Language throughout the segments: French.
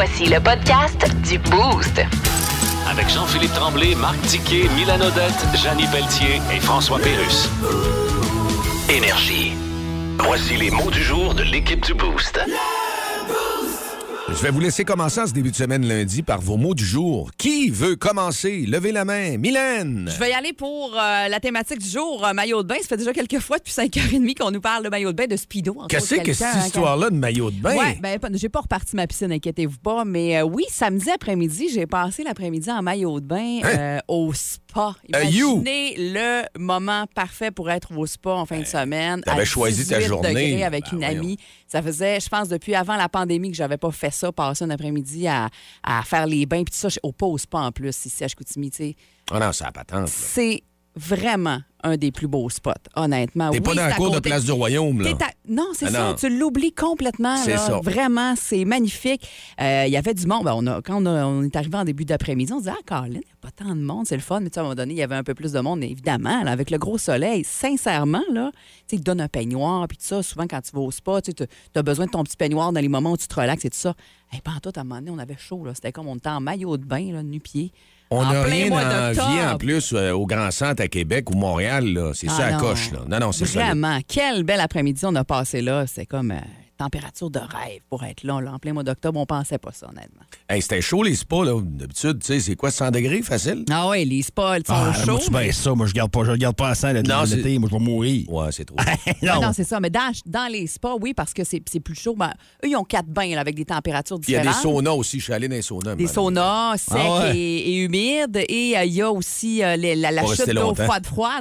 Voici le podcast du Boost. Avec Jean-Philippe Tremblay, Marc Tiquet, Milan Odette, Janine Pelletier et François Pérus. Énergie. Voici les mots du jour de l'équipe du Boost. Je vais vous laisser commencer en ce début de semaine lundi par vos mots du jour. Qui veut commencer? Levez la main. Mylène! Je vais y aller pour euh, la thématique du jour, euh, maillot de bain. Ça fait déjà quelques fois depuis 5h30 qu'on nous parle de maillot de bain, de speedo. Qu'est-ce que cette hein, histoire-là de maillot de bain? Ouais, ben, j'ai pas reparti ma piscine, inquiétez-vous pas. Mais euh, oui, samedi après-midi, j'ai passé l'après-midi en maillot de bain euh, au spa. Imaginez le moment parfait pour être au spa en fin de semaine. t'avais choisi ta 18 journée. avec Ben, une amie. Ça faisait, je pense, depuis avant la pandémie que j'avais pas fait ça, passer un après-midi à, à faire les bains. Puis tout ça, au pas au spa en plus, ici à Chicoutimi, tu sais. Ah non, c'est la patente. C'est vraiment un des plus beaux spots, honnêtement. T'es Oui, pas dans la cour de Place du Royaume, là. À- Non, c'est Ah ça. non. Tu l'oublies complètement. C'est là. ça. Vraiment, c'est magnifique. Euh, Il y avait du monde. Ben, on a- quand on, a- on est arrivé en début d'après-midi, on se disait, ah, Colin, il n'y a pas tant de monde, c'est le fun. Mais tu sais, à un moment donné, il y avait un peu plus de monde, évidemment, là, avec le gros soleil. Sincèrement, là, tu sais, ils te donnent un peignoir, puis tout ça. Souvent, quand tu vas au spa, tu as besoin de ton petit peignoir dans les moments où tu te relaxes et tout ça. Et pas tout, à un moment donné, on avait chaud. là. C'était comme on était en maillot de bain, là, nu-pied. On n'a rien mois envie d'octobre. en plus euh, au Grand Centre à Québec ou Montréal. là. C'est Ah ça à coche. Là. Non, non, c'est ça. Vraiment. Quel bel après-midi on a passé là. C'est comme euh, température de rêve pour être là, là, en plein mois d'octobre. On pensait pas ça, honnêtement. Hey, C'était chaud, les spas. là. D'habitude, tu sais, c'est quoi, 100 degrés, facile? Ah oui, les spas, ils sont Ah, chauds. moi, tu mais- ça. Moi, je garde pas, je regarde pas à ça l'été. Non, c'est- l'été, Moi, je vais mourir. Ouais, c'est trop. Ah non. non, c'est ça. Mais dans, dans les spas, oui, parce que c'est c'est plus chaud. Ben, eux, ils ont quatre bains là, avec des températures Puis il y a différentes. des saunas aussi. Je suis allé dans les saunas. Des saunas secs Ah ouais. et, et humides. Et euh, il y a aussi euh, les- la, chute d'eau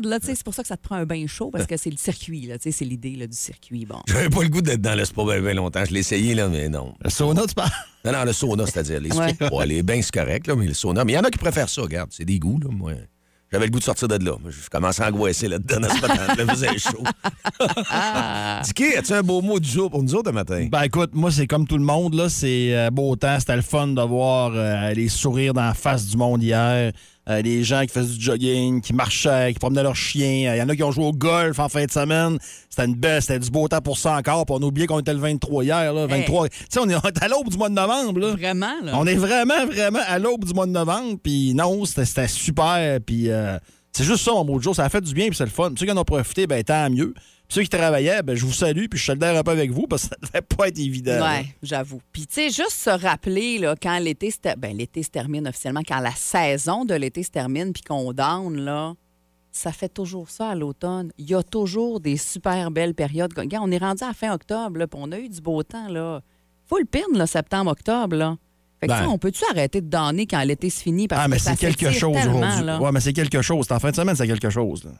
là, tu sais, C'est pour ça que ça te prend un bain chaud, parce que c'est le circuit. là, tu sais, C'est l'idée là, du circuit. Bon. J'avais pas le goût d'être dans le spa bien, bien longtemps. Je l'ai essayé, là, mais non. Le sauna, tu parles? Non, non, le sauna, c'est-à-dire. Les, Ouais. ouais, les bains, c'est correct, là, mais le sauna. Mais il y en a qui préfèrent ça, regarde. C'est des goûts, là. Moi, j'avais le goût de sortir de là. Je commençais à angoisser là-dedans, dans ce matin. Là, faisait chaud. Dicky, as-tu un beau mot du jour pour nous autres, le matin? Ben écoute, moi, c'est comme tout le monde, là. C'est euh, beau temps. C'était le fun de voir euh, les sourires dans la face du monde hier. Euh, les gens qui faisaient du jogging, qui marchaient, qui promenaient leurs chiens. Il y en a qui ont joué au golf en fin de semaine. C'était une belle, c'était du beau temps pour ça encore. Puis on a oublié qu'on était le 23 hier, là. 23. Tu sais, on est à l'aube du mois de novembre, là. Vraiment, là. On est vraiment, vraiment à l'aube du mois de novembre. Puis non, c'était c'était super. Puis euh, c'est juste ça, mon mot de jour. Ça a fait du bien, puis c'est le fun. Ceux qui en ont profité, ben tant mieux. Ceux qui travaillaient, ben je vous salue, puis je solidaire un peu avec vous, parce que ça devait pas être évident. Oui, j'avoue. Puis, tu sais, juste se rappeler, là, quand l'été se, ter- ben, l'été se termine officiellement, quand la saison de l'été se termine, puis qu'on down, là, ça fait toujours ça à l'automne. Il y a toujours des super belles périodes. Regarde, on est rendu à fin octobre, puis on a eu du beau temps, là. Full pin, là, septembre-octobre, là. Fait que, sais, Ben. on peut-tu arrêter de donner quand l'été se finit? Parce Ah, mais que ça c'est quelque chose aujourd'hui. Ouais, mais c'est quelque chose. C'est en fin de semaine, c'est quelque chose. là.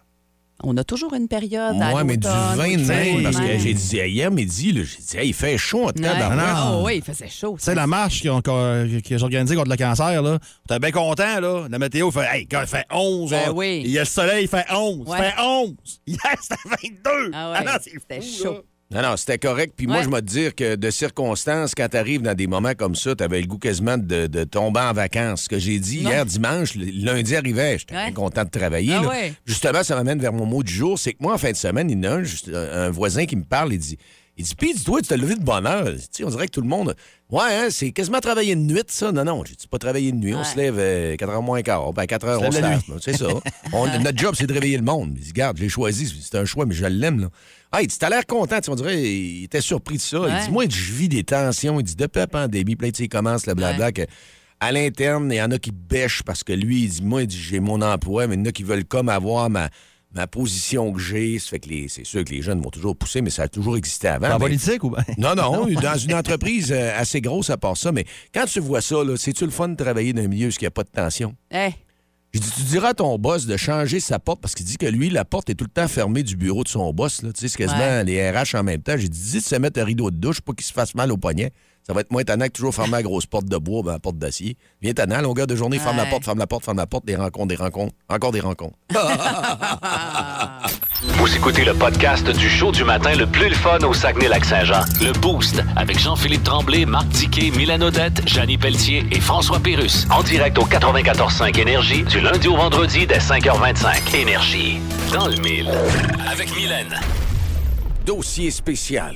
On a toujours une période à Ouais, mais du l'automne, vin de où il fait même, parce que j'ai dit hier midi, j'ai dit, hey, il fait chaud en tout cas. Ah oui, il faisait chaud. Tu sais, la marche qu'ils ont- que j'ai organisée contre le cancer, là, on était bien content, là. La météo fait, hey, gars, il fait 11. Ben oui. Il y a le soleil, il fait 11. Ouais. Il fait 11. Hier, c'était 22. Ah ouais, non, c'est c'était chaud. là. Non, non, c'était correct. Puis moi, je vais te dire que de circonstances, quand tu arrives dans des moments comme ça, tu avais le goût quasiment de, de tomber en vacances. Ce que j'ai dit hier dimanche, lundi arrivait, j'étais Ouais. bien content de travailler. Ah là. ouais. Justement, ça m'amène vers mon mot du jour. C'est que moi, en fin de semaine, il y en a un, juste, un voisin qui me parle et dit il dit, puis, dis-toi, tu t'es levé de bonne heure. Tu sais, on dirait que tout le monde. Ouais, hein, c'est quasiment travailler de nuit, ça. Non, non, j'ai dit, c'est pas travailler de nuit. On se lève euh, 4 h moins quart. Ben, 4 heures, Se on se lève. C'est ça. On- notre job, c'est de réveiller le monde. Il dit, regarde, j'ai choisi. C'est un choix, mais je l'aime, là. Ah, il dit, t'as l'air content. Tu on dirait, il était surpris de ça. Il dit, moi, je vis des tensions. Il dit, depuis la pandémie, puis là, tu sais, il commence le blabla que à l'interne, il y en a qui bêchent parce que lui, il dit, moi, il dit, j'ai mon emploi, mais il y en a qui veulent comme avoir ma, ma position que j'ai. Ça fait que les- c'est sûr que les jeunes vont toujours pousser, mais ça a toujours existé avant. En Mais- politique ou bien? non, non, dans une entreprise euh, assez grosse à part ça, mais quand tu vois ça, là, c'est-tu le fun de travailler dans un milieu où il n'y a pas de tension? Hey, J'ai dit, tu diras à ton boss de changer sa porte parce qu'il dit que lui, la porte est tout le temps fermée du bureau de son boss. Là. Tu sais, c'est quasiment Ouais. les RH en même temps. J'ai dit, dis de se mettre un rideau de douche pour qu'il se fasse mal au poignet. Ça va être moins tannant que toujours fermer la grosse porte de bois, ben, la porte d'acier. Bien tannant, longueur de journée, ferme la porte, ferme la porte, ferme la porte, des rencontres, des rencontres, encore des rencontres. Vous écoutez le podcast du show du matin le plus le fun au Saguenay-Lac-Saint-Jean. Le Boost avec Jean-Philippe Tremblay, Marc Tiquet, Milan Odette, Janine Pelletier et François Pérus. En direct au 94.5 Énergie du lundi au vendredi dès 5h25. Énergie. Dans le mille. Avec Mylène. Dossier spécial.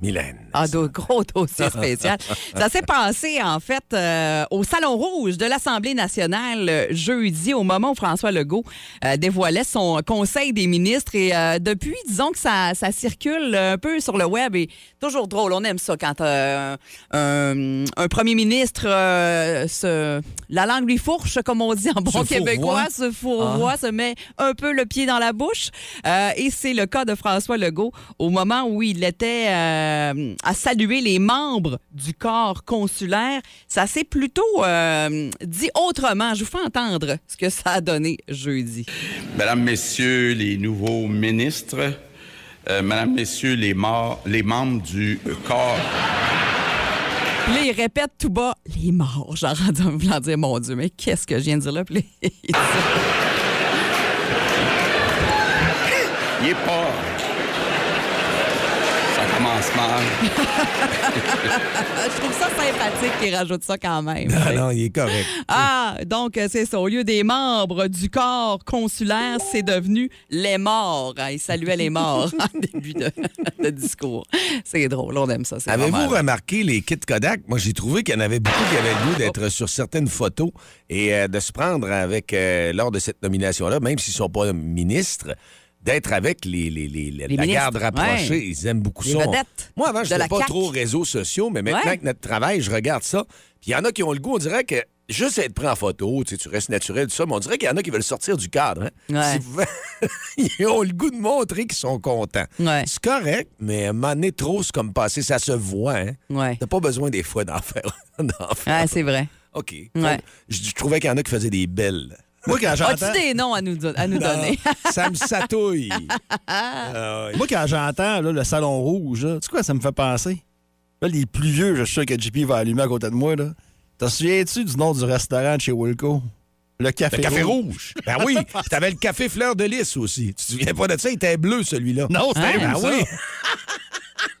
Mylène. Ah, de gros dossier spécial. Ça s'est passé, en fait, euh, au Salon Rouge de l'Assemblée nationale euh, jeudi, au moment où François Legault euh, dévoilait son Conseil des ministres. Et euh, depuis, disons que ça, ça circule un peu sur le web et toujours drôle. On aime ça quand euh, un, un premier ministre, euh, se, la langue lui fourche, comme on dit en bon québécois, se fourvoie, se met un peu le pied dans la bouche. Euh, et c'est le cas de François Legault au moment où il était euh, à saluer les membres du corps consulaire. Ça s'est plutôt euh, dit autrement. Je vous fais entendre ce que ça a donné jeudi. Mesdames, Messieurs les nouveaux ministres, euh, Mesdames, Messieurs les, morts, les membres du corps. Puis là, il répète tout bas les morts. Genre en voulant dire mon Dieu, mais qu'est-ce que je viens de dire là? Puis. Il est pas. Ça commence mal. je trouve ça sympathique qu'il rajoute ça quand même. Ah non, il est correct. Ah, donc euh, c'est ça. Au lieu des membres du corps consulaire, c'est devenu les morts. Ah, Il saluait les morts en début de, de discours. C'est drôle, on aime ça. c'est Avez-vous remarqué les kits Kodak? Moi, j'ai trouvé qu'il y en avait beaucoup qui avaient le goût d'être sur certaines photos et euh, de se prendre avec, euh, lors de cette nomination-là, même s'ils ne sont pas ministres, d'être avec les, les, les- la garde rapprochée. ouais. Ils aiment beaucoup ça. vedettes Moi, avant, je n'étais pas CAQ. trop réseaux sociaux, mais maintenant Ouais. avec notre travail, je regarde ça. Puis il y en a qui ont le goût, on dirait que juste être pris en photo, tu, sais, tu restes naturel, tout ça, mais on dirait qu'il y en a qui veulent sortir du cadre. hein. Ouais. Si vous- Ils ont le goût de montrer qu'ils sont contents. Ouais. C'est correct, mais donné, trop, c'est comme passé, ça se voit. Hein? Ouais. T'as pas besoin des fois d'en faire. c'est vrai. OK. Je trouvais qu'il y en a qui faisaient des belles. Moi, quand j'entends. As-tu des noms à nous, do- à nous donner? Ça me satouille. Ah, oui. Moi, quand j'entends le salon rouge, là, tu sais quoi, ça me fait penser? Là, les plus vieux, je suis sûr que JP va allumer à côté de moi. Là. Te souviens-tu du nom du restaurant de chez Wilco? Le Café, Le café rouge. Ben oui. Puis T'avais le café fleur de lys aussi. Tu te souviens pas de ça? Il était bleu, celui-là. Non, c'était Ben où, ça? oui.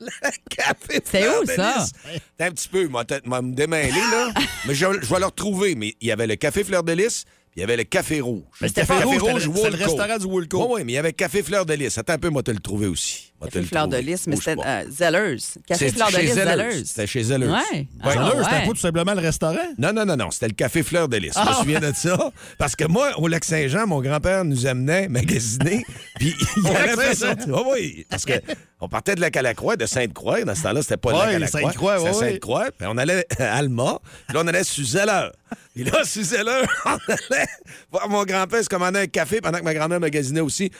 le café C'est fleur où, de ça? lys. T'as un petit peu, moi, me démêler, là. mais je, je vais le retrouver. Mais il y avait le café fleur de lys, il y avait le café rouge. Mais le c'était pas rouge, c'était le- restaurant du Woolco. Oui, oui, mais il y avait café fleur de lys. Attends un peu, moi, te le trouver aussi. Moi, Café le Fleur de. Lys, mais c'était euh, Zellers. Café Fleur de chez Lys, Zellers. Zellers. C'était chez Zellers. Ouais. Ah, Zellers, c'était ouais. pas tout simplement le restaurant? Non, non, non, non. C'était le café Fleur de Lys. Je me Ah. souviens de ça. Parce que moi, au Lac-Saint-Jean, mon grand-père nous amenait magasiner. Puis il allait faire ça. Oui, oui. Parce que on partait de la Calacroix, de Sainte-Croix. Dans ce temps-là, c'était pas de Ouais, la Calacroix. Sainte-Croix, C'était ouais, ouais. Sainte-Croix. Puis on allait à Alma. Puis là, on allait sur Zeller. Puis là, sur Zeller, on allait voir mon grand-père se commander un café pendant que ma grand-mère magasinait aussi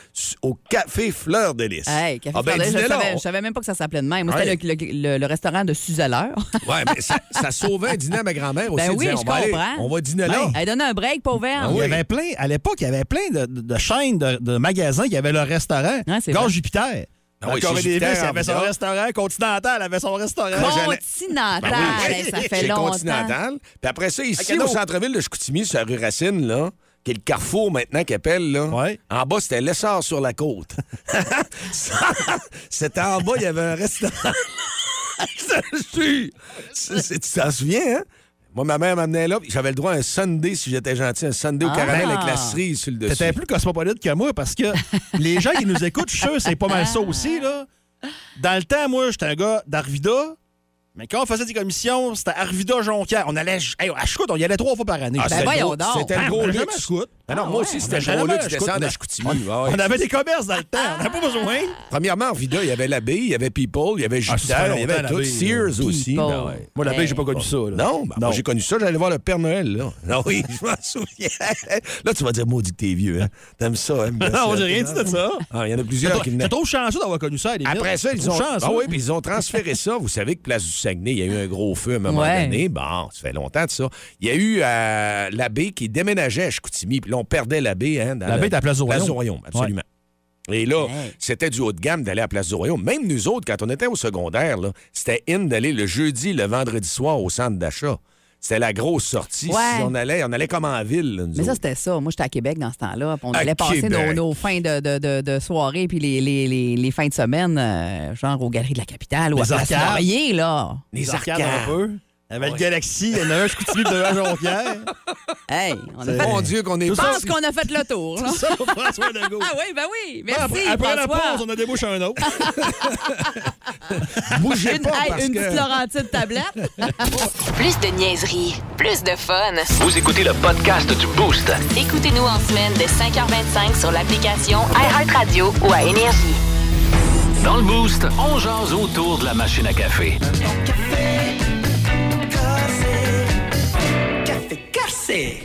au café Fleur de Lys. Hey, Café Ah, ben, Fleur de Lys, je, savais, je savais même pas que ça s'appelait de même. Moi, Ouais. c'était le, le- le restaurant de Suzeller. Ouais, mais ça, ça sauvait un dîner à ma grand-mère aussi. Ben oui, disait, je on va aller- on va dîner là. Elle donne un break, pauvre Ah Il y oui. avait plein, à l'époque, il y avait plein de, de- de chaînes de, de magasins qui avaient leur restaurant. Ouais, c'est Gare. Jupiter. Ah oui, chez Corée des avait son restaurant. Continental avait son restaurant. Continental. Ben oui. Ça fait Chez longtemps. Continental. Puis après ça, ici, au centre-ville de Chicoutimi, sur la rue Racine, là, qui est le carrefour maintenant qu'ils appellent, là. Ouais. En bas, c'était l'essor sur la côte. C'était en bas, il y avait un restaurant. Je te jure. Tu t'en souviens, hein? Moi, ma mère m'amenait là, puis j'avais le droit à un Sunday, si j'étais gentil, un Sunday au Ah. caramel avec la cerise sur le dessus. T'étais plus cosmopolite que moi parce que les gens qui nous écoutent, je suis sûr, c'est pas mal ça aussi. Là. Dans le temps, moi, j'étais un gars d'Arvida. Mais quand on faisait des commissions, c'était Arvida Jonquière. On allait hey, à Chicout, on y allait trois fois par année. Ah, Ben c'était le gros- Ah, gros jamais luxe. Ah non, Ah moi aussi, c'était le jamais gros à luxe. Chicout. descendre à On a- Chicoutimi. On, Ah avait des commerces dans le temps. On n'avait pas besoin. Premièrement, en Vida, il y avait l'abbé, il y avait People, il y avait Ah, Jupiter, il y avait tout. Sears aussi. Moi, la Hey. veille, j'ai pas connu ça. là. Non, ben, moi j'ai connu ça, j'allais voir le Père Noël, là. Ah oui, je m'en souviens. Là, tu vas dire, maudit que t'es vieux, hein. T'aimes ça, hein? Non, j'ai rien dit de ça. Ah, il y en a plusieurs qui T'es venaient. trop chanceux d'avoir connu ça. Après ça, T'es ils ont. Ah oui, puis ils ont transféré ça. Vous savez que Place du Saguenay, il y a eu un gros feu à un moment donné. Bon, ça fait longtemps de ça. Il y a eu euh, l'abbé qui déménageait à Chicoutimi, puis là, on perdait l'abbé, hein. dans L'abbé le- était à Place du Royaume. Place du Royaume, absolument. Et là, Hey. c'était du haut de gamme d'aller à Place du Royaume. Même nous autres, quand on était au secondaire, là, c'était in d'aller le jeudi, le vendredi soir au centre d'achat. C'était la grosse sortie. Ouais. Si on allait, on allait comme en ville. là, nous Mais ça, c'était ça. Moi, j'étais à Québec dans ce temps-là. On À allait passer nos, fins de, de, de, de soirée puis les, les, les, les fins de semaine, euh, genre aux Galeries de la Capitale ou à Place là. les arcades arcades. un peu. Il y avait le Galaxy, il y en a un, je continue de à Jonquière. Hey, on a fait... Mon Dieu, qu'on est Tout Je ça, pense qu'on a fait le tour. là. Ça, pour François Legault. Ah oui, ben oui. Merci, après après la pause, on a débouché un autre. Bougez Une, pas hey, parce une que... petite Laurentide tablette. Plus de niaiserie, plus de fun. Vous écoutez le podcast du Boost. Écoutez-nous en semaine de 5h25 sur l'application iHeartRadio ou à Énergie. Dans le Boost, on jase autour de la machine à café.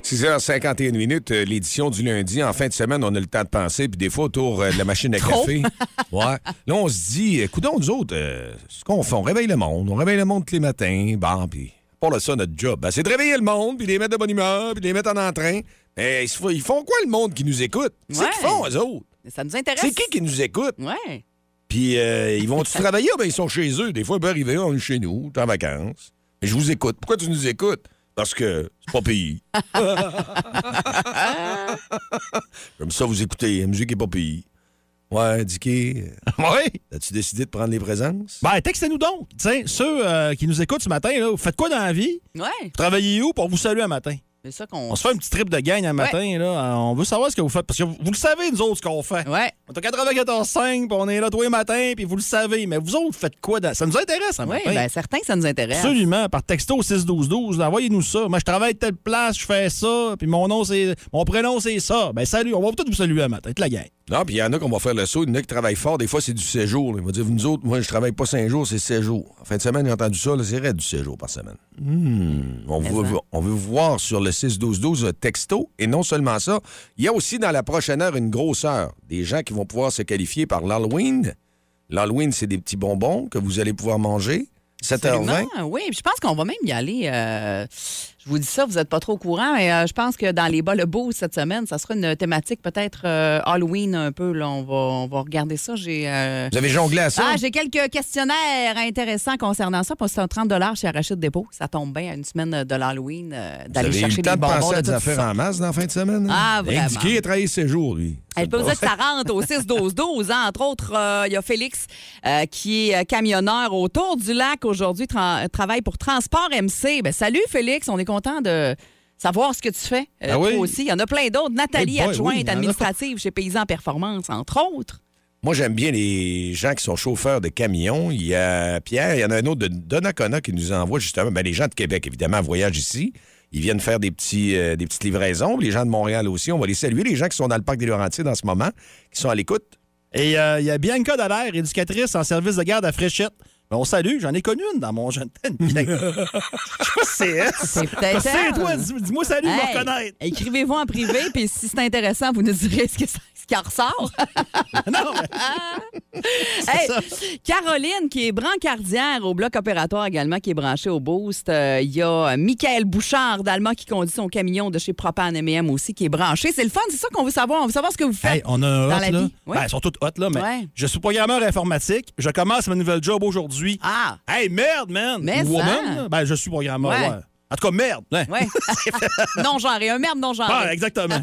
6h51 minutes, euh, l'édition du lundi. En fin de semaine, on a le temps de penser, puis des fois autour euh, de la machine à café. Ouais. Là, on se dit, écoutez, nous autres, euh, ce qu'on fait, on réveille le monde. On réveille le monde tous les matins. Bon, puis pour le ça, notre job, ben, c'est de réveiller le monde, puis les mettre de bonne humeur, puis les mettre en entrain. Mais ils font- quoi, le monde qui nous écoute? C'est Ouais. qu'ils font, eux autres? Ça nous intéresse. C'est qui qui nous écoute? Ouais. Puis euh, ils vont-tu travailler? Ah, ben, ils sont chez eux. Des fois, ils peuvent arriver, on est chez nous, t'es en vacances. Mais je vous écoute. Pourquoi tu nous écoutes? Parce que c'est pas payé. Comme ça, vous écoutez. La musique est pas payée. Ouais, Dicky, oui. as-tu décidé de prendre les présences? Ben, textez-nous donc. Tiens, ceux euh, qui nous écoutent ce matin, là, vous faites quoi dans la vie? Ouais. Vous travaillez où pour vous saluer un matin? C'est ça qu'on. On se fait un petit trip de gang un matin, là. Euh, On veut savoir ce que vous faites. Parce que vous, vous le savez, nous autres, ce qu'on fait. Ouais. On est à 94.5, puis on est là tous les matins, puis vous le savez. Mais vous autres, faites quoi? Dans... Ça nous intéresse, un Oui, ben certains, ça nous intéresse. Absolument, par texto au 6-12-12, là, envoyez-nous ça. Moi, je travaille de telle place, je fais ça, puis mon nom, c'est. Mon prénom, c'est ça. Ben, salut, on va peut-être vous saluer un matin, toute la gang. Non, puis il y en a qu'on va faire le saut. Il y en a qui travaillent fort. Des fois, c'est du séjour. Ils vont dire, nous autres, moi, je travaille pas cinq jours, c'est sept jours. En fin de semaine, j'ai entendu ça, c'est raide du séjour par semaine. Hmm. On, veut, on veut vous voir sur le 6-12-12 euh, texto. Et non seulement ça, il y a aussi dans la prochaine heure une grosse heure. Des gens qui vont pouvoir se qualifier par l'Halloween. L'Halloween, c'est des petits bonbons que vous allez pouvoir manger. 7h20. Absolument, Oui, puis je pense qu'on va même y aller. euh, je vous dis ça, vous n'êtes pas trop au courant, mais euh, je pense que dans les bas le beau cette semaine, ça sera une thématique peut-être euh, Halloween un peu. Là. On, va, on va regarder ça. J'ai. euh, Vous avez jonglé à ça? Ah, j'ai quelques questionnaires intéressants concernant ça. Parce que c'est un 30 chez Arachide Dépôt. Ça tombe bien à une semaine de l'Halloween d'aller chercher des de bonbons penser à de des affaires en masse dans la fin de semaine? Ah, hein? vraiment. Indiqué a travaillé ses jours, lui. Elle peut vous dire que ça rentre au 6-12-12. hein. Entre autres, il y a Félix qui est camionneur autour du lac aujourd'hui, tra- travaille pour Transport MC. Ben, salut Félix, on est content de savoir ce que tu fais. euh, Ah oui? toi aussi. Il y en a plein d'autres. Nathalie, boy, adjointe oui, administrative chez Paysans Performance, entre autres. Moi, j'aime bien les gens qui sont chauffeurs de camions. Il y a Pierre, il y en a un autre de Donnacona qui nous envoie justement. Ben, les gens de Québec, évidemment, voyagent ici. Ils viennent faire des, petits, euh, des petites livraisons. Les gens de Montréal aussi. On va les saluer. Les gens qui sont dans le parc des Laurentides en ce moment, qui sont à l'écoute. Et euh, il y a Bianca Dallaire, éducatrice en service de garde à Fréchette. Ben, on salue, j'en ai connu une dans mon jeune temps. Je sais pas si c'est elle. C'est peut-être C'est toi, dis- dis-moi salut, je vais Hey, reconnaître. Écrivez-vous en privé, puis si c'est intéressant, vous nous direz ce que ça- ce qui en ressort. Non, mais Hey, ça. Caroline, qui est brancardière au bloc opératoire également, qui est branchée au Boost. Euh, Il y a Michael Bouchard d'Allemand qui conduit son camion de chez Propane M&M aussi, qui est branché. C'est le fun, c'est ça qu'on veut savoir. On veut savoir ce que vous faites. Hey, on a un Dans hot, la là. vie, oui. Ben, ils sont toutes hot, là, mais Ouais. je suis programmeur informatique. Je commence ma nouvelle job aujourd'hui. Ah, Hey, merde, man! Mais woman, ça. Ben, je suis programmeur, Ouais. ouais. En tout cas, merde! hein? ouais. non genré, un merde non genré. Ah, exactement.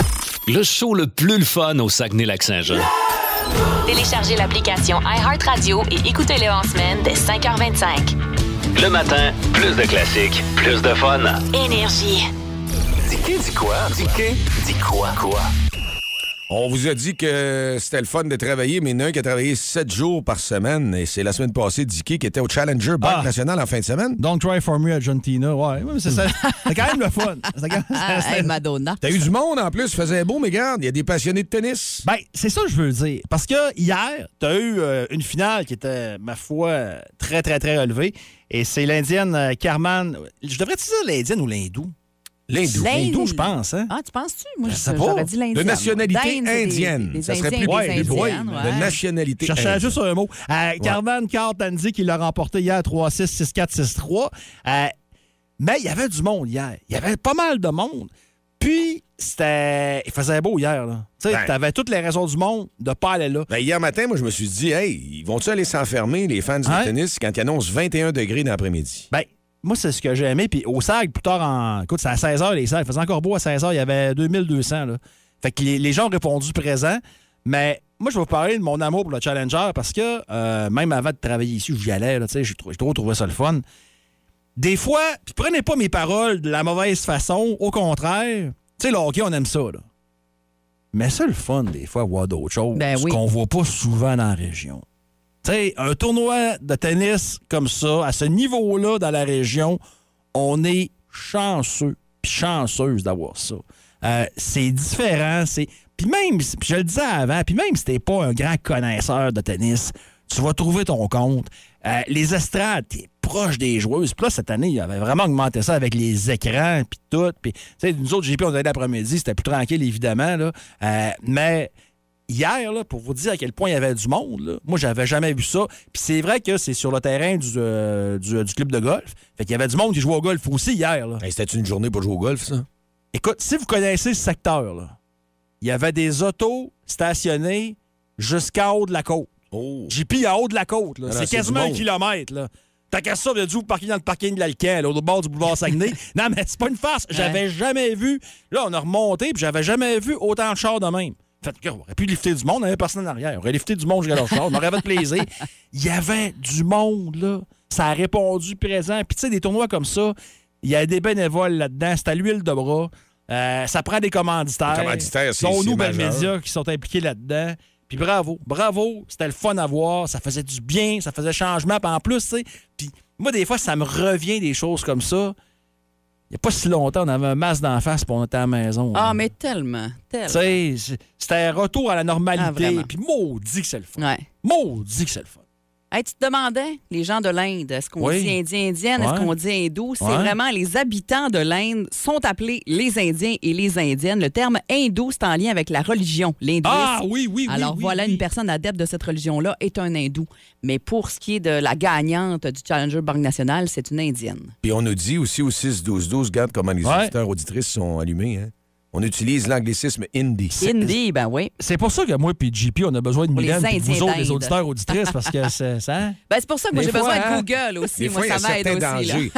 Le show le plus le fun au Saguenay-Lac-Saint-Jean. Téléchargez l'application iHeartRadio et écoutez-le en semaine dès 5h25. Le matin, plus de classiques, plus de fun. Énergie. Dis dis quoi? Dis dis quoi? Quoi? On vous a dit que c'était le fun de travailler, mais il y en a un qui a travaillé sept jours par semaine. Et c'est la semaine passée, Dicky, qui était au Challenger Banque Ah. Nationale en fin de semaine. Don't try for me, Argentina. Ouais, ouais, mais c'est ça. C'est quand même le fun. C'est quand même- Ah, hey, Madonna. T'as eu du monde en plus, il faisait beau, mais regarde, il y a des passionnés de tennis. Ben, c'est ça que je veux dire. Parce que hier, tu as eu euh, une finale qui était, ma foi, très, très, très relevée. Et c'est l'Indienne euh, Carman. Je devrais dire l'Indienne ou l'Hindou? L'Hindou. L'Inde. L'Hindou, je pense, hein? Ah, tu penses-tu? Moi, Je sais pas. j'aurais dit l'Indienne. De nationalité indienne. des ça serait plus Ouais, des de nationalité Je cherchais juste un mot. Euh, Carman Cartandi qui l'a remporté hier 3-6, 6-4, 6-3. Euh, mais il y avait du monde hier. Il y avait pas mal de monde. Puis, c'était. Il faisait beau hier, là. Tu sais, Ben. t'avais toutes les raisons du monde de pas aller là. Ben, hier matin, moi, je me suis dit, hey, ils vont-tu aller s'enfermer, les fans du Ouais. tennis, quand il annonce 21 degrés dans l'après-midi? Ben, moi, c'est ce que j'ai aimé. Puis au SAG, plus tard, en... écoute, c'est à 16 h, les SAG. Il faisait encore beau à 16 h. Il y avait 2200. Là. Fait que les, les gens ont répondu présent. Mais moi, je vais vous parler de mon amour pour le Challenger parce que euh, même avant de travailler ici, j'y allais. J'ai trop trouvé ça le fun. Des fois, puis prenez pas mes paroles de la mauvaise façon. Au contraire, tu sais, le hockey, on aime ça. Là. Mais c'est le fun, des fois, voir d'autres choses Ben oui. qu'on voit pas souvent dans la région. Tu sais, un tournoi de tennis comme ça, à ce niveau-là dans la région, on est chanceux, puis chanceuse d'avoir ça. Euh, c'est différent, c'est... Puis même, je le disais avant, puis même si t'es pas un grand connaisseur de tennis, tu vas trouver ton compte. Euh, les estrades, t'es proche des joueuses. Puis là, cette année, il avait vraiment augmenté ça avec les écrans, puis tout. Puis, nous autres, JP, on allait l'après-midi, c'était plus tranquille, évidemment, là. Euh, mais hier, là, pour vous dire à quel point il y avait du monde, là, moi, j'avais jamais vu ça. Puis c'est vrai que c'est sur le terrain du, euh, du, du club de golf. Fait qu'il y avait du monde qui jouait au golf aussi hier, là. Hey, C'était une journée pour jouer au golf, ça? Écoute, si vous connaissez ce secteur, là, il y avait des autos stationnées jusqu'en haut de la côte. Oh! JP en haut de la côte. Ah c'est quasiment un kilomètre, là. T'as qu'à ça, vous avez dû vous parquer dans le parking de l'Alcan, au bord du boulevard Saguenay. non, mais c'est pas une farce. J'avais jamais vu. Là, on a remonté, puis j'avais jamais vu autant de chars de même. Fait que, on aurait pu lifter du monde, on avait personne en arrière. On aurait lifté du monde jusqu'à leur char, on aurait fait plaisir. Il y avait du monde, là. Ça a répondu présent. Puis, tu sais, des tournois comme ça, il y a des bénévoles là-dedans. C'est à l'huile de bras. Euh, ça prend des commanditaires. Commanditaires, c'est- c'est nous, ben, médias, qui sont impliqués là-dedans. Puis bravo, bravo, c'était le fun à voir, ça faisait du bien, ça faisait changement. Puis en plus, tu sais, puis moi, des fois, ça me revient des choses comme ça. Il n'y a pas si longtemps, on avait un masque d'en face pour on était à la maison. Ah, mais tellement, tellement. C'était un retour à la Ah, normalité. vraiment. Puis maudit que c'est le fun. Ouais. Maudit que c'est le fun. Hey, tu te demandais, les gens de l'Inde, est-ce qu'on Oui. dit indien, indienne, Ouais. est-ce qu'on dit hindou? C'est Ouais. vraiment les habitants de l'Inde sont appelés les Indiens et les Indiennes. Le terme hindou, c'est en lien avec la religion, l'hindouisme. Ah oui, oui, oui. Alors oui, voilà, oui. une personne adepte de cette religion-là est un hindou. Mais pour ce qui est de la gagnante du Challenger Banque Nationale, c'est une indienne. Puis on nous dit aussi au 6-12-12, regarde comment les Ouais. auditeurs auditrices sont allumés. Hein? On utilise l'anglicisme hindi. Hindi, ben oui. C'est pour ça que moi et JP, on a besoin de Mylène et vous autres, les auditeurs auditrices, parce que c'est ça. Ben, c'est pour ça que moi, j'ai besoin fois, hein, de Google aussi. Des moi, fois, il y a ça m'aide aussi.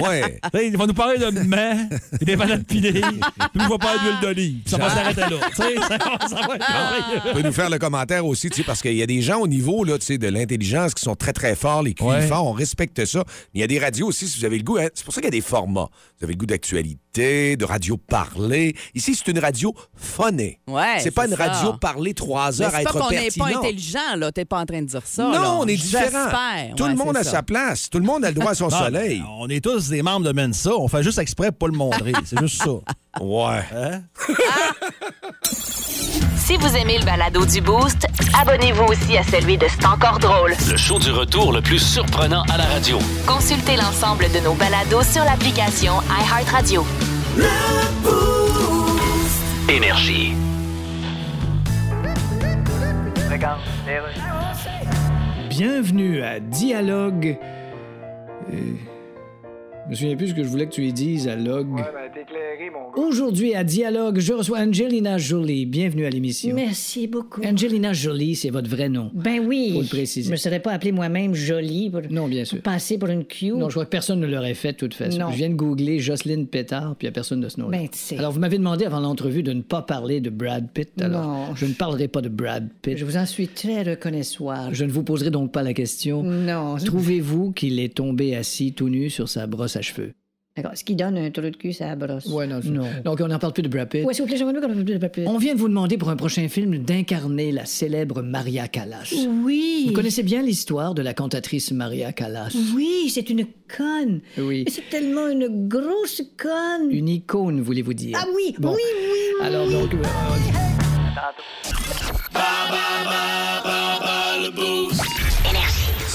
moi, Tu sais, Il va nous parler de main, puis des patates pilées, puis il va parler d'huile d'olive. Ça va s'arrêter là. Tu sais, ça, va- ça va être merveilleux. tu peux nous faire le commentaire aussi, tu sais, parce qu'il y a des gens au niveau là, tu sais, de l'intelligence qui sont très, très forts, les QI Ouais. forts, on respecte ça. Mais il y a des radios aussi, si vous avez le goût. hein, c'est pour ça qu'il y a des formats. Vous avez le goût d'actualité, de radio parlée. Ici, c'est une radio phonée. Ouais, c'est pas une ça. radio parlée trois heures à c'est pas être qu'on n'est pas pertinent. intelligent, là. T'es pas en train de dire ça. non, là. on est différent. J'espère. Tout Ouais, le monde a ça. sa place. Tout le monde a le droit à son Non, soleil. On est tous des membres de Mensa. On fait juste exprès pour le montrer. C'est juste ça. Ouais. Si vous aimez le balado du Boost, abonnez-vous aussi à celui de C'est encore drôle. Le show du retour le plus surprenant à la radio. Consultez l'ensemble de nos balados sur l'application iHeartRadio. Énergie. Bienvenue à Dialogue. Euh, je me souviens plus ce que je voulais que tu lui dises à Log. Aujourd'hui à Dialogue, je reçois Angelina Jolie. Bienvenue à l'émission. Merci beaucoup. Angelina Jolie, c'est votre vrai nom. Ben oui. Faut le préciser. Je me serais pas appelé moi-même jolie pour Non, bien sûr. passer pour une cue. Non, je crois que personne ne l'aurait fait de toute façon. Non. Je viens de googler Jocelyne Pétard, puis il n'y a personne de ce nom-là. Ben, tu sais. Alors, vous m'avez demandé avant l'entrevue de ne pas parler de Brad Pitt. Alors, Non. je ne parlerai pas de Brad Pitt. Je vous en suis très reconnaissant. Je ne vous poserai donc pas la question. Non. Trouvez-vous qu'il est tombé assis tout nu sur sa brosse à cheveux? D'accord. Ce qui donne un trou de cul, ça brosse. Ouais, non. Non. Donc, on n'en parle plus de Brad Pitt. Ouais, s'il vous plaît, j'aimerais qu'on en parle plus de papier. On vient de vous demander pour un prochain film d'incarner la célèbre Maria Callas. Oui. Vous connaissez bien l'histoire de la cantatrice Maria Callas? Oui, c'est une conne. Oui. C'est tellement une grosse conne. Une icône, voulez-vous dire? Ah oui, Bon. oui, oui, oui. Alors, donc... euh,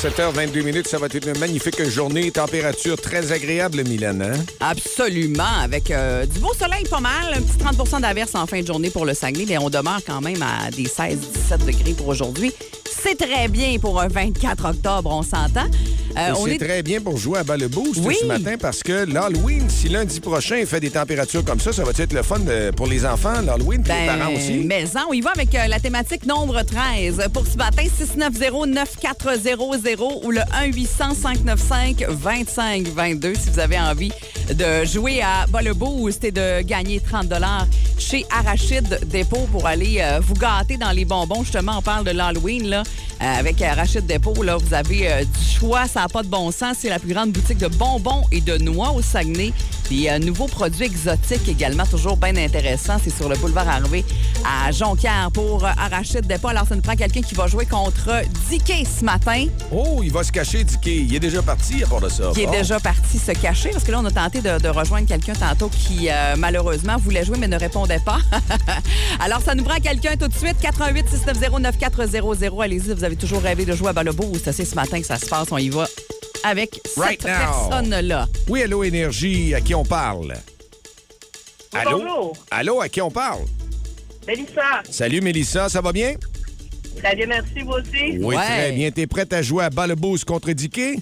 7h22 minutes, ça va être une magnifique journée. Température très agréable, Mylène. Hein? Absolument, avec euh, du beau soleil pas mal, un petit 30% d'averse en fin de journée pour le Saguenay, mais on demeure quand même à des 16-17 degrés pour aujourd'hui. C'est très bien pour un 24 octobre, on s'entend. Euh, c'est est très bien pour jouer à bas le boost Oui. ce matin parce que l'Halloween, si lundi prochain il fait des températures comme ça, ça va être le fun de- pour les enfants, l'Halloween, les Ben, parents aussi? Maison, on y va avec euh, la thématique nombre 13. Pour ce matin, 690-9400 ou le 1-800-595-2522 si vous avez envie de jouer à Bas le Boost et de gagner 30 chez Arachide Dépôt pour aller euh, vous gâter dans les bonbons. Justement, on parle de l'Halloween. là. Euh, avec Arachide Dépôt, là, vous avez euh, du choix. Ça n'a pas de bon sens. C'est la plus grande boutique de bonbons et de noix au Saguenay. Des euh, nouveaux produits exotiques également, toujours bien intéressants. C'est sur le boulevard Harvey à Jonquière pour euh, Arachide Dépôt. Alors, ça nous prend quelqu'un qui va jouer contre Dicky ce matin, Oh, il va se cacher, Dicky. Il est déjà parti à part de ça. qui est déjà parti se cacher. Parce que là, on a tenté de, de rejoindre quelqu'un tantôt qui, euh, malheureusement, voulait jouer mais ne répondait pas. Alors, ça nous prend quelqu'un tout de suite. 88 690 9400. Allez-y, vous avez toujours rêvé de jouer à Balobo. C'est ce matin que ça se passe. On y va avec Right cette personne-là. Oui, allô, Énergie, à qui on parle? Allô? Bonjour. Allô, à qui on parle? Mélissa, Salut, Mélissa, ça va bien? très bien, merci, vous aussi. Oui, Ouais. très bien. T'es prête à jouer à bas le boost contre Dicky?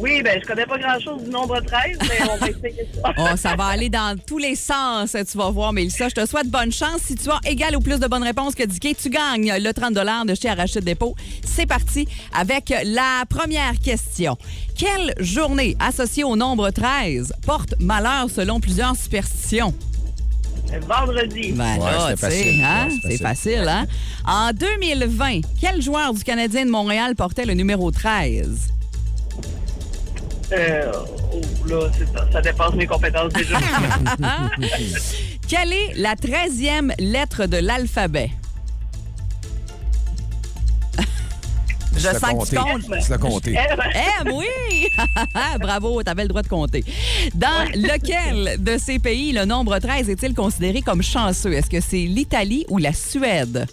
Oui, ben je connais pas grand-chose du nombre 13, mais on va essayer ça. Oh, ça va aller dans tous les sens, tu vas voir, Mélissa. Je te souhaite bonne chance. Si tu as égal ou plus de bonnes réponses que Dicky, tu gagnes le 30 de chez Arachide Dépôt. C'est parti avec la première question. Quelle journée associée au nombre 13 porte malheur selon plusieurs superstitions? Vendredi. Ben Ouais, là, c'était tu sais, facile. hein, Ouais, c'est c'est facile, hein? En 2020, quel joueur du Canadien de Montréal portait le numéro 13? Euh, oh, là, ça, ça dépasse mes compétences déjà. Quelle est la 13e lettre de l'alphabet? Je sens que tu comptes. C'est compté. Eh, M, oui! Bravo, t'avais le droit de compter. Dans lequel de ces pays le nombre 13 est-il considéré comme chanceux? Est-ce que c'est l'Italie ou la Suède?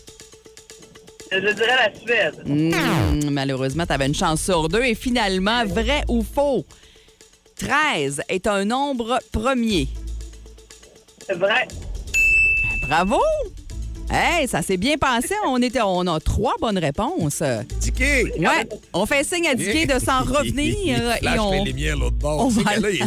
Je dirais la Suède. Hmm, malheureusement, t'avais une chance sur deux. Et finalement, vrai ou faux? 13 est un nombre premier. C'est vrai. Bravo! Hey, ça s'est bien passé. On, était, on a trois bonnes réponses. Dicky! Ouais, on fait signe à Dicky de s'en revenir Il et on... les l'autre bord. on Tu va là, il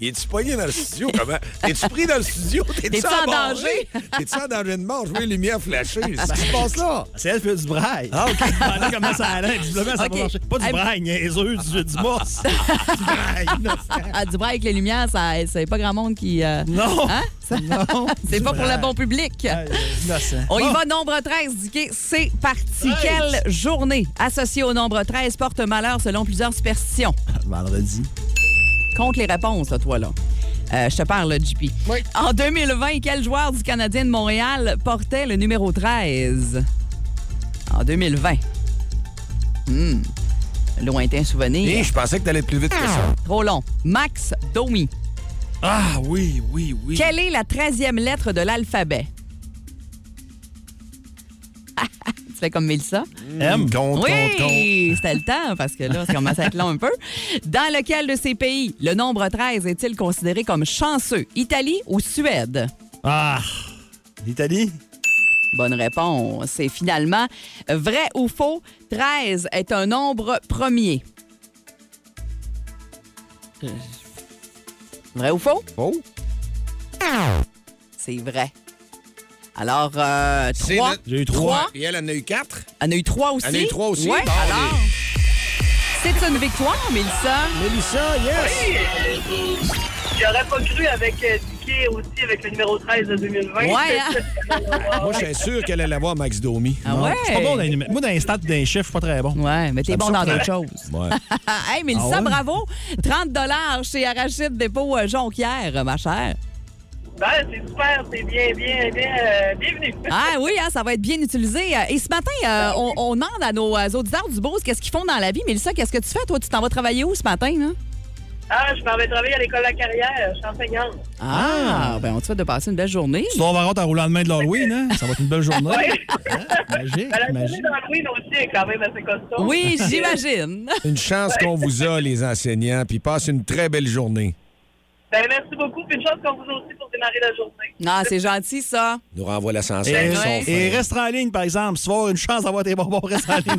il est-tu pogné dans le studio? Comment? T'es-tu pris dans le studio? T'es-tu en danger? T'es-tu en danger de mort? Je vois les lumières flasher. C'est ce qui se passe là? C'est elle qui fait du braille. Ah, OK. Voilà comment ça allait. Visiblement, ça va marcher. Pas du braille niaiseux, du, du morse. du braille innocent. Ah, du bras avec les lumières, ça, c'est pas grand monde qui. euh, Non. Hein? Non. C'est pas pour le braille. bon public. Euh, innocent. On y va, nombre 13, Dicky. C'est parti. 13. Quelle journée associée au nombre 13 porte malheur selon plusieurs superstitions? Vendredi. Compte les réponses, là, toi, là. Euh, je te parle, là, JP. Oui. En 2020, quel joueur du Canadien de Montréal portait le numéro 13? En 2020. Hmm. Lointain souvenir. Et je pensais que t'allais plus vite que ça. Trop long. Max Domi. Ah oui, oui, oui. Quelle est la 13e lettre de l'alphabet? fais comme Mélissa? M. Compte, compte, compte. Oui, c'était le temps parce que là, ça commence à être long un peu. Dans lequel de ces pays le nombre 13 est-il considéré comme chanceux? Italie ou Suède? Ah. L'Italie? Bonne réponse. C'est finalement vrai ou faux, 13 est un nombre premier. Euh, Vrai ou faux? Oh, C'est vrai. Alors, euh, c'est trois. notre- J'ai eu trois. Trois. Et elle en a eu quatre. Elle en a eu trois aussi. Elle en a eu trois aussi? Ouais, Bon, alors, c'est une victoire, Mélissa. Mélissa, yes! J'aurais pas cru avec euh, Dicky aussi, avec le numéro 13 de 2020. Ouais, hein? Moi, je suis sûr qu'elle allait voir Max Domi. Ah ouais? C'est pas bon dans les Moi, dans les stats d'un chiffre, je suis pas très bon. Ouais, mais t'es bon dans d'autres choses. Ouais. hey, Mélissa, Ah ouais? bravo. 30 chez Arachide Dépôt euh, Jonquière, ma chère. Ben, c'est super, c'est bien, bien, bien, euh, bienvenue. Ah oui, hein, ça va être bien utilisé. Et ce matin, euh, on, on demande à nos euh, auditeurs du Beauce qu'est-ce qu'ils font dans la vie. Mélissa, qu'est-ce que tu fais? Toi, tu t'en vas travailler où ce matin? Là? Ah, je m'en vais travailler à l'école de la carrière, je suis enseignante. Ah, ben on te souhaite de passer une belle journée. Tu dois avoir hâte à rouler en main de l'Halloween, hein? Ça va être une belle journée. Oui. Magique, Ben, la journée magique. d'Halloween aussi est quand même assez costaud. Oui, j'imagine. Une chance qu'on vous a, les enseignants, puis passe une très belle journée. Ben, merci beaucoup, puis une chance qu'on vous a aussi pour démarrer la journée. Ah, c'est gentil, ça. Nous renvoie l'ascenseur. Et, sont et reste en ligne, par exemple. Si tu vas avoir une chance d'avoir tes bonbons, reste en ligne.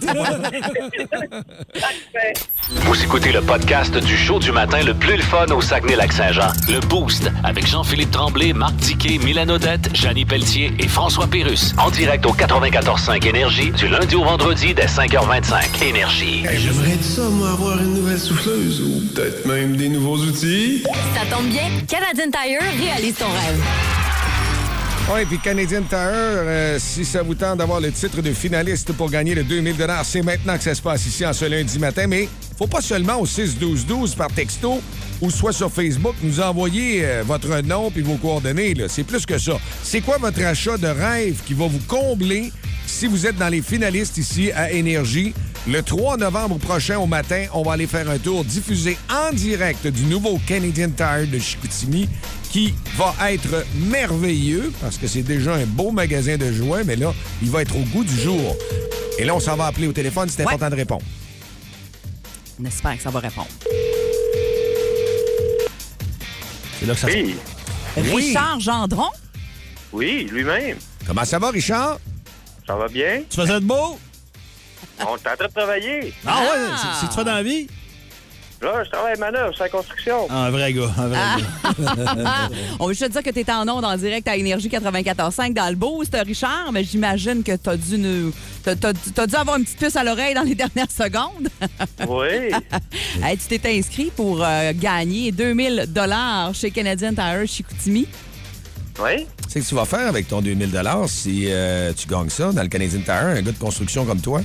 Parfait. Vous écoutez le podcast du show du matin le plus le fun au Saguenay-Lac-Saint-Jean. Le Boost avec Jean-Philippe Tremblay, Marc Diquet, Milan Odette, Janine Pelletier et François Pérus. En direct au 94.5 Énergie du lundi au vendredi dès 5h25. Énergie. J'aimerais ça, moi, avoir une nouvelle souffleuse ou peut-être même des nouveaux outils. Ça tombe bien, Canadian Tire réalise ton rêve. Oui, puis Canadian Tire, euh, si ça vous tente d'avoir le titre de finaliste pour gagner le 2000 c'est maintenant que ça se passe ici en ce lundi matin. Mais faut pas seulement au 6-12-12 par texto ou soit sur Facebook nous envoyer euh, votre nom puis vos coordonnées. C'est plus que ça. C'est quoi votre achat de rêve qui va vous combler si vous êtes dans les finalistes ici à Énergie? Le 3 novembre prochain au matin, on va aller faire un tour diffusé en direct du nouveau Canadian Tire de Chicoutimi qui va être merveilleux parce que c'est déjà un beau magasin de jouets, mais là, il va être au goût du jour. Et là, on s'en va appeler au téléphone, c'est important de répondre. On espère que ça va répondre. C'est là que ça se Oui, Richard Gendron? oui, lui-même. Comment ça va, Richard? Ça va bien? Tu faisais de beau? On est en train de travailler. Ah, ouais, c'est- c'est tu fais dans la vie? Là, je travaille à manœuvre, c'est la construction. Ah, un vrai gars, un vrai gars. On veut juste te dire que tu es en onde en direct à Énergie 94.5 dans le boost, Richard, mais j'imagine que tu as dû nous... t'as- t'as- t'as dû avoir une petite puce à l'oreille dans les dernières secondes. Oui. Hey, tu t'es inscrit pour euh, gagner 2000 dollars chez Canadian Tire Chicoutimi. Oui. C'est que tu vas faire avec ton 2000 si euh, tu gagnes ça dans le Canadian Tire, un gars de construction comme toi?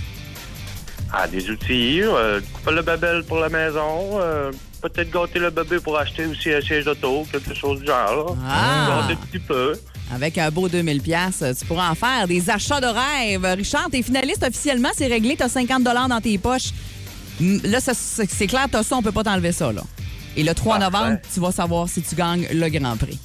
Ah, des outils, euh, couper le babel pour la maison, euh, peut-être gâter le bébé pour acheter aussi un siège d'auto, quelque chose du genre. Là. Ah. Gâter un petit peu. Avec un beau 2000 pièces, tu pourras en faire des achats de rêve. Richard, t'es finaliste officiellement, c'est réglé, t'as 50 dollars dans tes poches. Là, c'est c'est clair, t'as ça, on peut pas t'enlever ça, là. Et le 3 Parfait. novembre, tu vas savoir si tu gagnes le Grand Prix.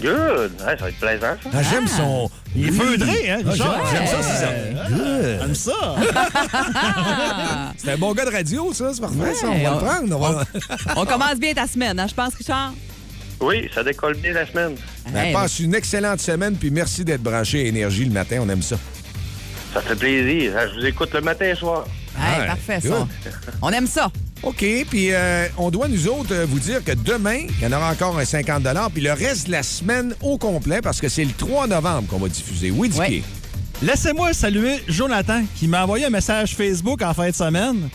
Good. Ouais, ça va être plaisant, ça. Ah, j'aime son... Il est feudré, hein, Ah, Richard? j'aime- J'aime ça, c'est ça. Good. J'aime ça. C'est un bon gars de radio, ça, c'est parfait, ça. On va on- le prendre. On va... On commence bien ta semaine, hein, je pense, Richard? Oui, ça décolle bien la semaine. Ben, Hey, passe une excellente semaine, puis merci d'être branché à Énergie le matin. On aime ça. Ça fait plaisir. hein, Je vous écoute le matin et le soir. hey, Ouais, parfait, good. ça. On aime ça. OK, puis euh, on doit, nous autres, euh, vous dire que demain, il y en aura encore un 50 puis le reste de la semaine au complet, parce que c'est le 3 novembre qu'on va diffuser. Oui, Dicky? Laissez-moi saluer Jonathan qui m'a envoyé un message Facebook en fin de semaine.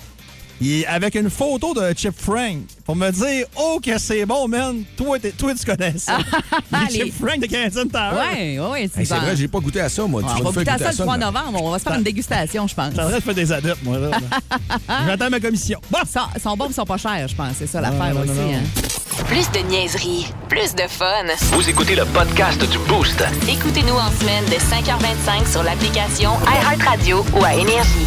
Est avec une photo de Chip Frank pour me dire Oh, que c'est bon, man. Toi, toi tu connais ça. les les- Chip Frank de Canadian Tire. Oui, oui, Hey, c'est vrai, j'ai pas goûté à ça, moi. On tu va goûter à ça le 3 demain. novembre. On va se faire une dégustation, je pense. J'en de faire des adeptes, moi. là. J'attends ma commission. Bon. Ils sont, ils sont bons, ils sont pas chers, je pense. C'est ça l'affaire non, aussi. non, non. hein. Plus de niaiserie, plus de fun. Vous écoutez le podcast du Boost. Écoutez-nous en semaine de 5h25 sur l'application iHeartRadio ou à Énergie.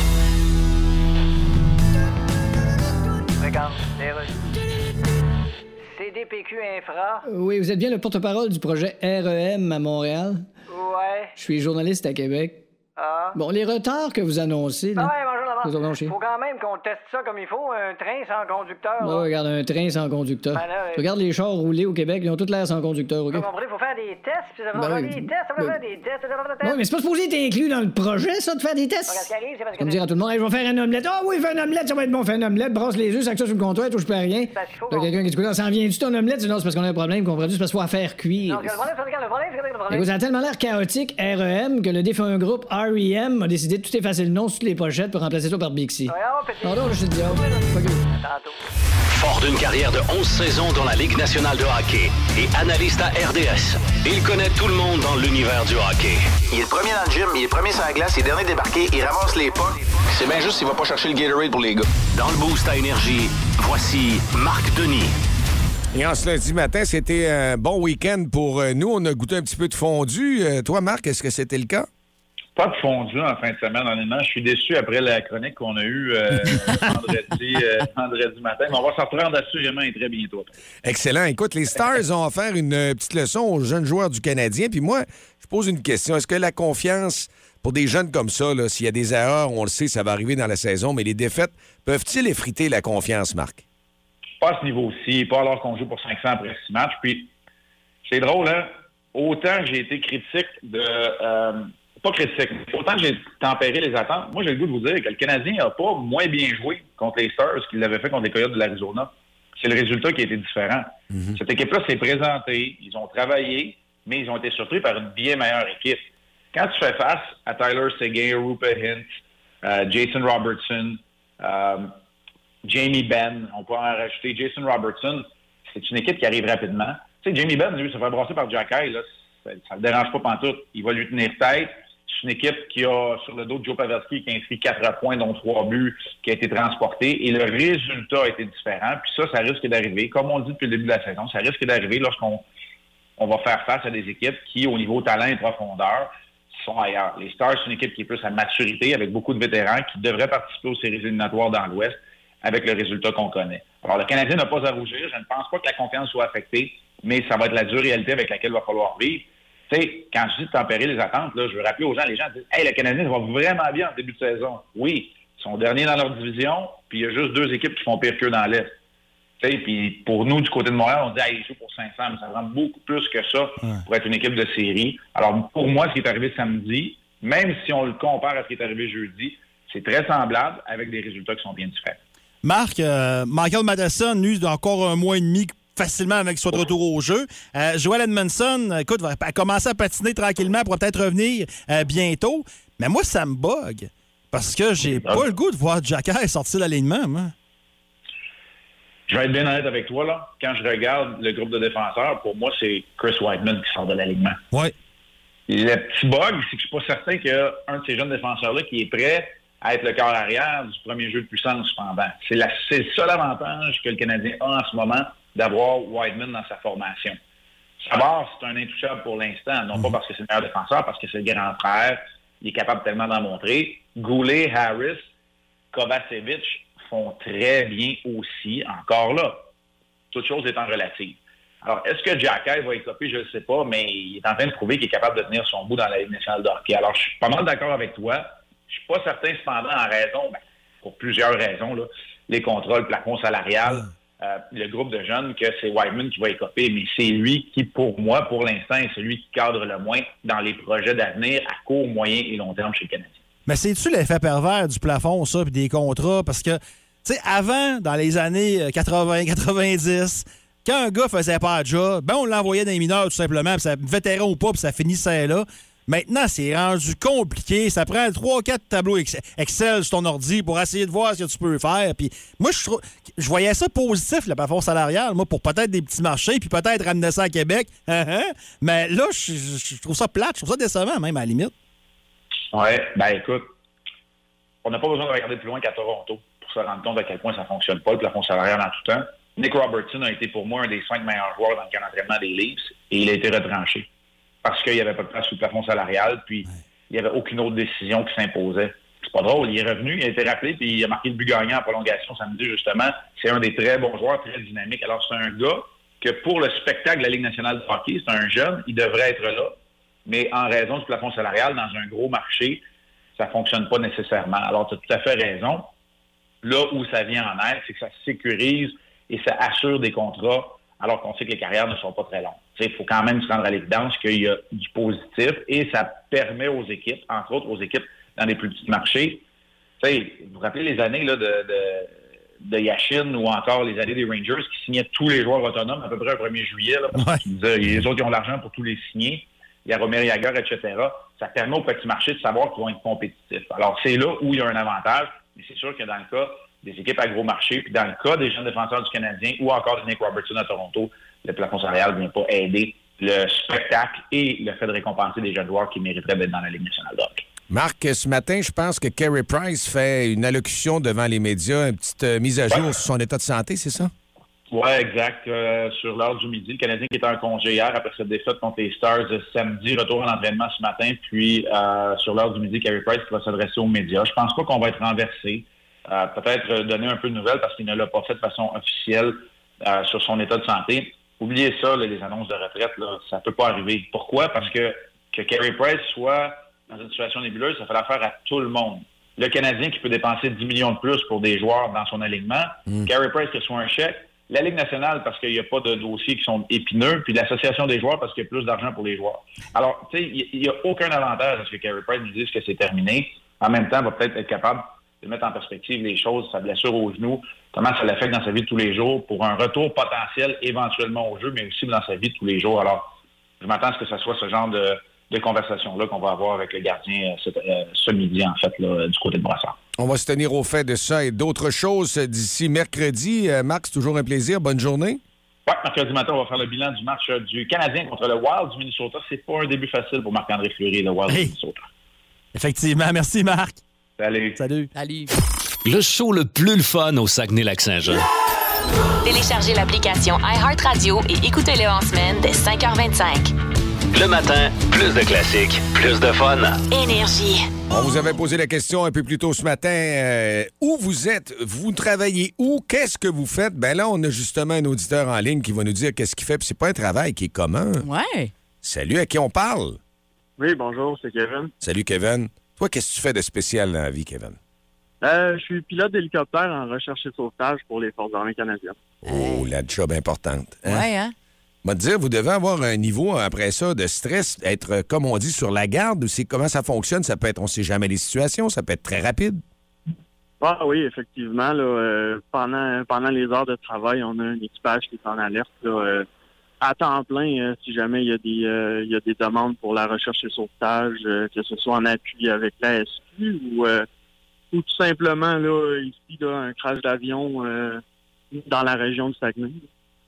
CDPQ Infra. Oui, vous êtes bien le porte-parole du projet REM à Montréal? Ouais. Je suis journaliste à Québec. Ah. Bon, les retards que vous annoncez, Ah là. ouais, bonjour chier. Faut quand même qu'on teste ça comme il faut, un train sans conducteur. Ouais, là. regarde un train sans conducteur. Ben là, Tu regardes les chars roulés au Québec, ils ont toutes l'air sans conducteur, OK? Vous comprenez, faut faire des tests, puis ça va Ben faire oui. des tests, ça va Ben- faire des tests, ça va faire des Oui, tests. mais c'est pas supposé être inclus dans le projet, ça, de faire des tests. Regarde, ce qui arrive, c'est parce que... Comme dire à tout le monde, Hey, je vais faire un omelette. Ah oui, fais un omelette, ça va être bon, fais un omelette, brasse les œufs, sac ça sur le comptoir, touche pas à rien. Parce qu'il faut quelqu'un qui dit, ça en vient-tu ton omelette? Non, c'est parce qu'on a un problème, comprends-tu? C'est parce qu'il faut faire cuire. Non, regarde, le problème, c'est regarde, le problème, c'est le problème... Ça a tellement l'air chaotique, REM, que le défunt groupe REM a décidé de tout effacer le nom sur les pochettes pour remplacer ça par Bixi. Pardon, je oh. Fort d'une carrière de 11 saisons dans la Ligue nationale de hockey et analyste à RDS, il connaît tout le monde dans l'univers du hockey. Il est le premier dans le gym, il est le premier sur la glace, il est dernier débarqué, il ramasse les pas. C'est bien juste s'il va pas chercher le Gatorade pour les gars. Dans le boost à énergie, voici Marc Denis. Et en ce lundi matin, c'était un bon week-end pour euh, nous. On a goûté un petit peu de fondu. Euh, toi, Marc, est-ce que c'était le cas? Pas de fondu en fin de semaine, honnêtement. Je suis déçu après la chronique qu'on a eue euh, vendredi, euh, vendredi matin. Mais on va s'en reprendre assurément et très bientôt. Excellent. Écoute, les Stars ont offert une euh, petite leçon aux jeunes joueurs du Canadien. Puis moi, je pose une question. Est-ce que la confiance pour des jeunes comme ça, s'il y a des erreurs, on le sait, ça va arriver dans la saison, mais les défaites, peuvent-ils effriter la confiance, Marc? Pas à ce niveau-ci, pas alors qu'on joue pour 500 après six matchs. Puis, C'est drôle, hein? Autant que j'ai été critique de. euh, pas critique, autant que j'ai tempéré les attentes, moi, j'ai le goût de vous dire que le Canadien n'a pas moins bien joué contre les Stars qu'il l'avait fait contre les Coyotes de l'Arizona. C'est le résultat qui a été différent. Cette équipe-là s'est présentée, ils ont travaillé, mais ils ont été surpris par une bien meilleure équipe. Quand tu fais face à Tyler Seguin, Rupert Hint, euh, Jason Robertson, euh, Jamie Benn, on peut en rajouter Jason Robertson, c'est une équipe qui arrive rapidement. Tu sais, Jamie Benn, lui, se fait brasser par Jacky, là, ça ne le dérange pas pantoute. Il va lui tenir tête. C'est une équipe qui a sur le dos de Joe Pavelski qui a inscrit quatre points, dont trois buts, qui a été transporté. Et le résultat a été différent. Puis ça, ça risque d'arriver. Comme on dit depuis le début de la saison, ça risque d'arriver lorsqu'on on va faire face à des équipes qui, au niveau talent et profondeur, sont ailleurs. Les Stars, c'est une équipe qui est plus à maturité, avec beaucoup de vétérans, qui devraient participer aux séries éliminatoires dans l'Ouest, avec le résultat qu'on connaît. Alors, le Canadien n'a pas à rougir. Je ne pense pas que la confiance soit affectée, mais ça va être la dure réalité avec laquelle il va falloir vivre. Tu sais, quand je dis tempérer les attentes, là, je veux rappeler aux gens, les gens disent Hey, le Canadien va vraiment bien en début de saison. Oui, ils sont derniers dans leur division, puis il y a juste deux équipes qui font pire qu'eux dans l'Est. Puis pour nous, du côté de Montréal, on dit hey, ils jouent pour 500, mais ça prend beaucoup plus que ça pour être une équipe de série. Alors, pour moi, ce qui est arrivé samedi, même si on le compare à ce qui est arrivé jeudi, c'est très semblable avec des résultats qui sont bien différents. Marc, euh, Michael Madison, lui, encore un mois et demi facilement avec qu'il soit de retour au jeu. Euh, Joel Edmondson, écoute, va commencer à patiner tranquillement pour peut-être revenir euh, bientôt. Mais moi, ça me bug. Parce que j'ai pas le goût de voir Jacky sortir de l'alignement, moi. Je vais être bien honnête avec toi, là. Quand je regarde le groupe de défenseurs, pour moi, c'est Chris Whiteman qui sort de l'alignement. Oui. Le petit bug, c'est que je suis pas certain qu'il y a un de ces jeunes défenseurs-là qui est prêt à être le corps arrière du premier jeu de puissance, cependant. C'est le seul avantage que le Canadien a en ce moment d'avoir Whiteman dans sa formation. Savard, c'est un intouchable pour l'instant, non pas parce que c'est le meilleur défenseur, parce que c'est le grand frère. Il est capable tellement d'en montrer. Goulet, Harris, Kovacevic font très bien aussi, encore là. Toute chose étant relative. Alors, est-ce que Jacky va écoper? Je ne sais pas, mais il est en train de prouver qu'il est capable de tenir son bout dans la Ligue nationale de hockey. Alors, je suis pas mal d'accord avec toi. Je suis pas certain, cependant, en raison, ben, pour plusieurs raisons, là, les contrats, le plafond salarial, euh, le groupe de jeunes, que c'est Whiteman qui va écoper, mais c'est lui qui, pour moi, pour l'instant, est celui qui cadre le moins dans les projets d'avenir à court, moyen et long terme chez le Canadien. Mais c'est-tu l'effet pervers du plafond, ça, puis des contrats? Parce que, tu sais, avant, dans les années euh, 80-90, quand un gars faisait pas de job, ben on l'envoyait dans les mineurs tout simplement, puis ça vétéran ou pas, puis ça finissait là. Maintenant, c'est rendu compliqué. Ça prend 3-4 tableaux ex- Excel sur ton ordi pour essayer de voir ce que tu peux faire. Puis moi, je, voyais ça positif, le plafond salarial, moi, pour peut-être des petits marchés, puis peut-être ramener ça à Québec. Mais là, je trouve ça plate, je trouve ça décevant, même, à la limite. Oui, ben écoute, on n'a pas besoin de regarder plus loin qu'à Toronto pour se rendre compte à quel point ça ne fonctionne pas, le plafond salarial en tout temps. Nick Robertson a été pour moi un des cinq meilleurs joueurs dans le camp d'entraînement des Leafs et il a été retranché parce qu'il n'y avait pas de place sous le plafond salarial, puis il n'y avait aucune autre décision qui s'imposait. C'est pas drôle, il est revenu, il a été rappelé, puis il a marqué le but gagnant en prolongation samedi, justement. C'est un des très bons joueurs, très dynamique. Alors, c'est un gars que pour le spectacle de la Ligue nationale de hockey, c'est un jeune, il devrait être là, mais en raison du plafond salarial, dans un gros marché, ça ne fonctionne pas nécessairement. Alors, tu as tout à fait raison. Là où ça vient en aide, c'est que ça sécurise et ça assure des contrats alors qu'on sait que les carrières ne sont pas très longues. Il faut quand même se rendre à l'évidence qu'il y a du positif et ça permet aux équipes, entre autres aux équipes dans les plus petits marchés. Vous vous rappelez les années de, de, de ou encore les années des Rangers qui signaient tous les joueurs autonomes à peu près le 1er juillet, là, disaient, les autres ils ont l'argent pour tous les signer. Il y a Romer Yager, etc. Ça permet aux petits marchés de savoir qu'ils vont être compétitifs. Alors, c'est là où il y a un avantage, mais c'est sûr que dans le cas des équipes à gros marché, puis dans le cas des jeunes défenseurs du Canadien ou encore de Nick Robertson à Toronto, le plafond salarial ne vient pas aider le spectacle et le fait de récompenser des jeunes joueurs qui mériteraient d'être dans la Ligue nationale de hockey. Marc, ce matin, je pense que Kerry Price fait une allocution devant les médias, une petite euh, mise à jour sur son état de santé, c'est ça? Oui, exact. Euh, sur l'heure du midi, le Canadien qui était en congé hier après cette défaite contre les Stars samedi, retour à l'entraînement ce matin, puis euh, sur l'heure du midi, Carey Price qui va s'adresser aux médias. Je pense pas qu'on va être renversé. Peut-être donner un peu de nouvelles parce qu'il ne l'a pas fait de façon officielle sur son état de santé. Oubliez ça, là, les annonces de retraite, là, ça peut pas arriver. Pourquoi? Parce que que Carey Price soit dans une situation nébuleuse, ça fait l'affaire à tout le monde. Le Canadien qui peut dépenser 10 millions de plus pour des joueurs dans son alignement, Carey Price qui soit un chèque, La Ligue nationale, parce qu'il n'y a pas de dossiers qui sont épineux, puis l'Association des joueurs, parce qu'il y a plus d'argent pour les joueurs. Alors, tu sais, il n'y a aucun avantage à ce que Carey Price nous dise que c'est terminé. En même temps, il va peut-être être capable de mettre en perspective les choses, sa blessure au genou, comment ça l'affecte dans sa vie de tous les jours, pour un retour potentiel éventuellement au jeu, mais aussi dans sa vie de tous les jours. Alors, je m'attends à ce que ce soit ce genre de, de conversation-là qu'on va avoir avec le gardien euh, ce, euh, ce midi, en fait, là, du côté de Brassard. On va se tenir au fait de ça et d'autres choses d'ici mercredi. Euh, Marc, c'est toujours un plaisir. Bonne journée. Oui, mercredi matin, on va faire le bilan du match du Canadien contre le Wild du Minnesota. C'est pas un début facile pour Marc-André Fleury et le Wild du Minnesota. Effectivement. Merci, Marc. Salut. Salut. Salut. Le show le plus le fun au Saguenay-Lac-Saint-Jean. Téléchargez l'application iHeartRadio et écoutez-le en semaine dès 5h25. Le matin, plus de classiques, plus de fun. Énergie. On vous avait posé la question un peu plus tôt ce matin. euh, où vous êtes? Vous travaillez où? Qu'est-ce que vous faites? Ben là, on a justement un auditeur en ligne qui va nous dire qu'est-ce qu'il fait. Puis c'est pas un travail qui est commun. Ouais. Salut, à qui on parle? Oui, bonjour, c'est Kevin. Salut, Kevin. Toi, qu'est-ce que tu fais de spécial dans la vie, Kevin? Euh, je suis pilote d'hélicoptère en recherche et sauvetage pour les Forces armées canadiennes. Oh, la job importante. hein? Ouais, hein? Moi, te dire, vous devez avoir un niveau après ça de stress, être, comme on dit, sur la garde. ou c'est comment ça fonctionne? Ça peut être, on sait jamais les situations, ça peut être très rapide. Ah oui, effectivement. Là, euh, pendant, pendant les heures de travail, on a un équipage qui est en alerte là, euh, à temps plein euh, si jamais il y, a des, euh, il y a des demandes pour la recherche et sauvetage, euh, que ce soit en appui avec la SQ ou, euh, ou tout simplement là, ici, là, un crash d'avion euh, dans la région du Saguenay.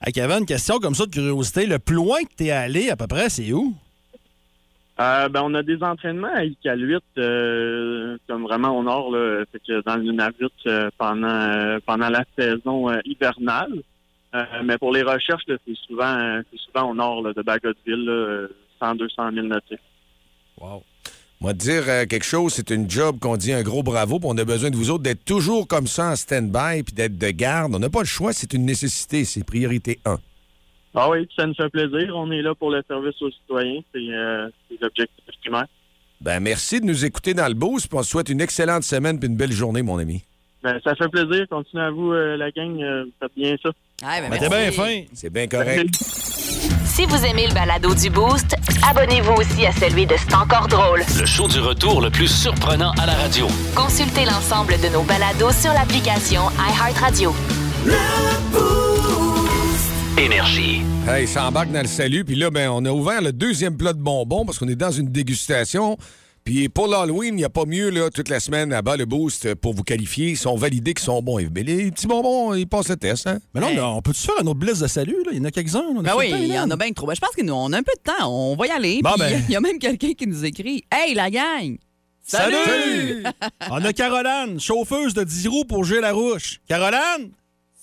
Hey, Kevin, question comme ça de curiosité. Le plus loin que tu es allé, à peu près, c'est où? Euh, ben, on a des entraînements à Iqaluit, euh, comme vraiment au nord, là, fait que dans le Nunavut euh, pendant euh, pendant la saison euh, hivernale. Euh, mais pour les recherches, c'est souvent c'est souvent au nord là, de Bagotville, là, euh, 100 200 000 nautiques. Wow. Moi, dire euh, quelque chose, c'est une job qu'on dit un gros bravo, puis on a besoin de vous autres d'être toujours comme ça en stand-by, puis d'être de garde. On n'a pas le choix, c'est une nécessité, c'est priorité 1. Ah oui, ça nous fait plaisir. On est là pour le service aux citoyens. C'est euh, c'est l'objectif primaire. Ben, merci de nous écouter dans le boost, puis on te souhaite une excellente semaine puis une belle journée, mon ami. Ben, ça fait plaisir. Continuez à vous, euh, la gang. euh, faites bien ça. ben, Ben, t'es bien fin. C'est bien correct. Si vous aimez le balado du Boost, abonnez-vous aussi à celui de C'est encore drôle. Le show du retour le plus surprenant à la radio. Consultez l'ensemble de nos balados sur l'application iHeartRadio. Énergie. Hey, ça embarque dans le salut. Puis là, ben, on a ouvert le deuxième plat de bonbons parce qu'on est dans une dégustation. Puis pour l'Halloween, il n'y a pas mieux, là, toute la semaine, à bas le boost pour vous qualifier. Ils sont validés qu'ils sont bons. Mais les petits bonbons, ils passent le test, hein? Mais là, on, a- on peut-tu faire un autre blitz de salut? Là? Il y en a quelques-uns. Ben oui, il y en a bien trop. Ben, je pense qu'on a un peu de temps. On va y aller. Bon, ben. Il y a même quelqu'un qui nous écrit Hey, la gang! Salut! on a Caroline, chauffeuse de 10 roues pour Gilles Larouche. Caroline!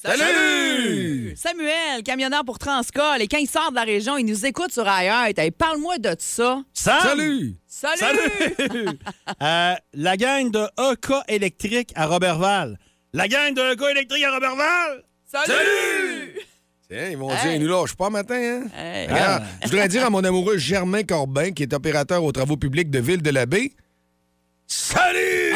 Salut! Samuel, camionneur pour Transcol. Et quand il sort de la région, il nous écoute sur ailleurs. Hey, Parle-moi de ça. Sam! Salut! Salut! Euh, la gang de EK électrique à Robertval. La gang de EK électrique à Robertval! Salut! Tiens, ils vont dire, ils nous lâchent pas matin, hein? Hey. Regarde, je voudrais dire à mon amoureux Germain Corbin, qui est opérateur aux travaux publics de Ville de la Baie. Salut!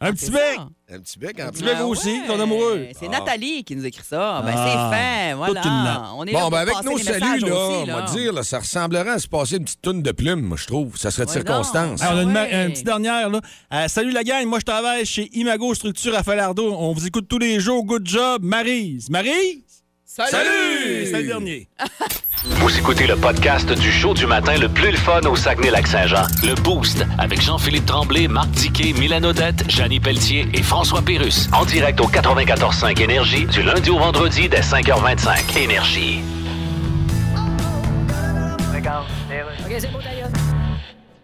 Un petit bec! Un petit bec en Un petit bec aussi, ton amoureux. C'est Ah. Nathalie qui nous écrit ça. Ben, Ah. c'est fait. Voilà. Une. On est Bon, ben avec nos saluts, là, aussi, on va dire, là, ça ressemblerait à se passer une petite toune de plumes, moi, je trouve. Ça serait de Ouais, circonstance. Ah, on a une, Ah ma- ouais. une petite dernière. Là. Euh, salut la gang, moi je travaille chez Imago Structure à Falardeau. On vous écoute tous les jours. Good job, Marise. Marise? Salut! C'est le dernier. Vous écoutez le podcast du show du matin le plus le fun au Saguenay-Lac-Saint-Jean. Le Boost avec Jean-Philippe Tremblay, Marc Diquet, Milan Odette, Janine Pelletier et François Pérus. En direct au 94.5 Énergie du lundi au vendredi dès 5h25. Énergie. Regarde, OK, c'est beau, d'ailleurs.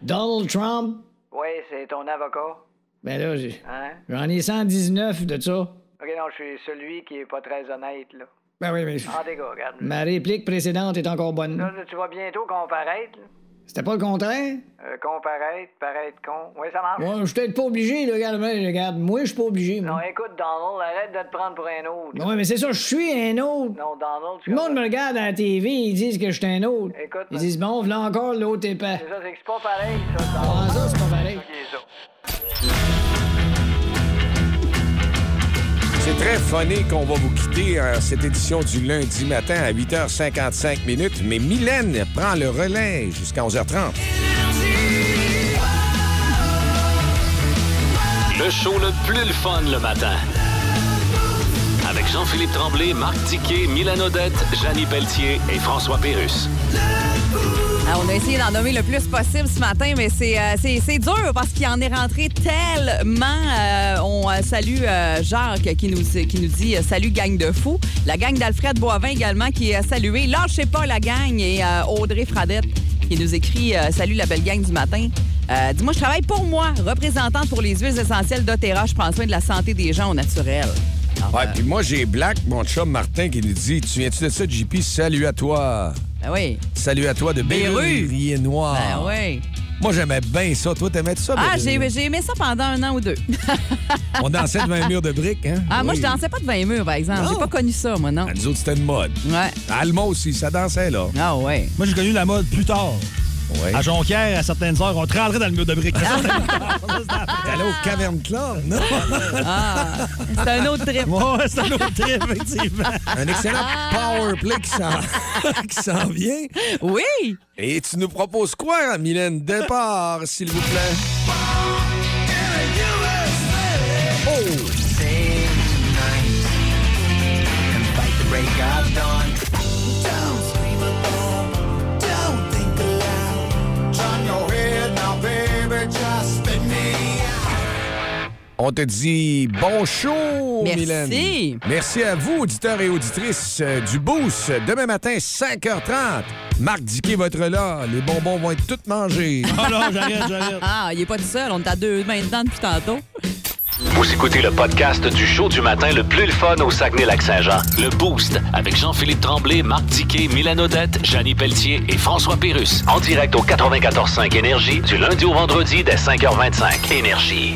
Donald Trump, Oui, c'est ton avocat. ben là, j'ai- Hein? j'en ai 119 de ça. OK, non, je suis celui qui est pas très honnête, là. Ben oui, mais Ah, des gars, regarde. ma réplique précédente est encore bonne. Là, tu vas bientôt comparaître. C'était pas le contraire? Euh, comparaître, paraître con. Oui, ça marche. Moi, je suis peut-être pas obligé, là, regarde, regarde, moi, je suis pas obligé, Non, moi. écoute, Donald, arrête de te prendre pour un autre. Ouais, mais c'est ça, je suis un autre. Non, Donald, tu Le monde me regarde à la TV, ils disent que je suis un autre. Écoute, Ils disent, bon, voilà encore l'autre épais. C'est ça, c'est que c'est pas pareil, ça, Ah, ça, c'est pas pareil. Très funny qu'on va vous quitter en cette édition du lundi matin à 8h55 minutes, mais Mylène prend le relais jusqu'à 11h30. Le show le plus le fun le matin. Avec Jean-Philippe Tremblay, Marc Tiquet, Milan Odette, Janine Pelletier et François Pérus. Ah, on a essayé d'en nommer le plus possible ce matin, mais c'est euh, dur parce qu'il en est rentré tellement. Euh, on euh, salue Jacques qui nous, qui nous dit Salut, gang de fous. La gang d'Alfred Boivin également qui est saluée. Lâchez pas la gang. Et Audrey Fradette qui nous écrit Salut, la belle gang du matin. Dis-moi, je travaille pour moi, représentante pour les huiles essentielles d'Otera. Je prends soin de la santé des gens au naturel. Puis moi, j'ai Black, mon chum Martin, qui nous dit Tu viens-tu de ça, JP Salut à toi. Ben oui. Salut à toi de Béru. Berrurier Noir. Ben oui. Moi, j'aimais bien ça. Toi, t'aimais ça? Ah, j'ai j'ai aimé ça pendant un an ou deux. On dansait devant un mur de briques, hein? Ah, moi, je dansais pas de 20 murs, par exemple. J'ai pas connu ça, moi, non. À nous autres, c'était une mode. Ouais. Alma aussi, ça dansait, là. Ah, ouais. Moi, j'ai connu la mode plus tard. Ouais. À Jonquière, à certaines heures, on te rentrait dans le mur de briques. T'allais au Cavern Club, non? Ah, c'est un autre trip. Ouais, c'est un autre trip, effectivement. Un excellent power play qui s'en- qui s'en vient. Oui! Et tu nous proposes quoi, Mylène? Départ, s'il vous plaît. On te dit bon show, Merci. Mylène. Merci à vous, auditeurs et auditrices euh, du Boost. Demain matin, 5h30. Marc Diquet va être là. Les bonbons vont être tous mangés. Oh non, j'arrête, j'arrête. Ah, il est pas tout seul. On est à deux mains dedans depuis tantôt. Vous écoutez le podcast du show du matin le plus le fun au Saguenay-Lac-Saint-Jean. Le Boost avec Jean-Philippe Tremblay, Marc Tiquet, Milan Odette, Janine Pelletier et François Pérus. En direct au 94.5 Énergie du lundi au vendredi dès 5h25. Énergie.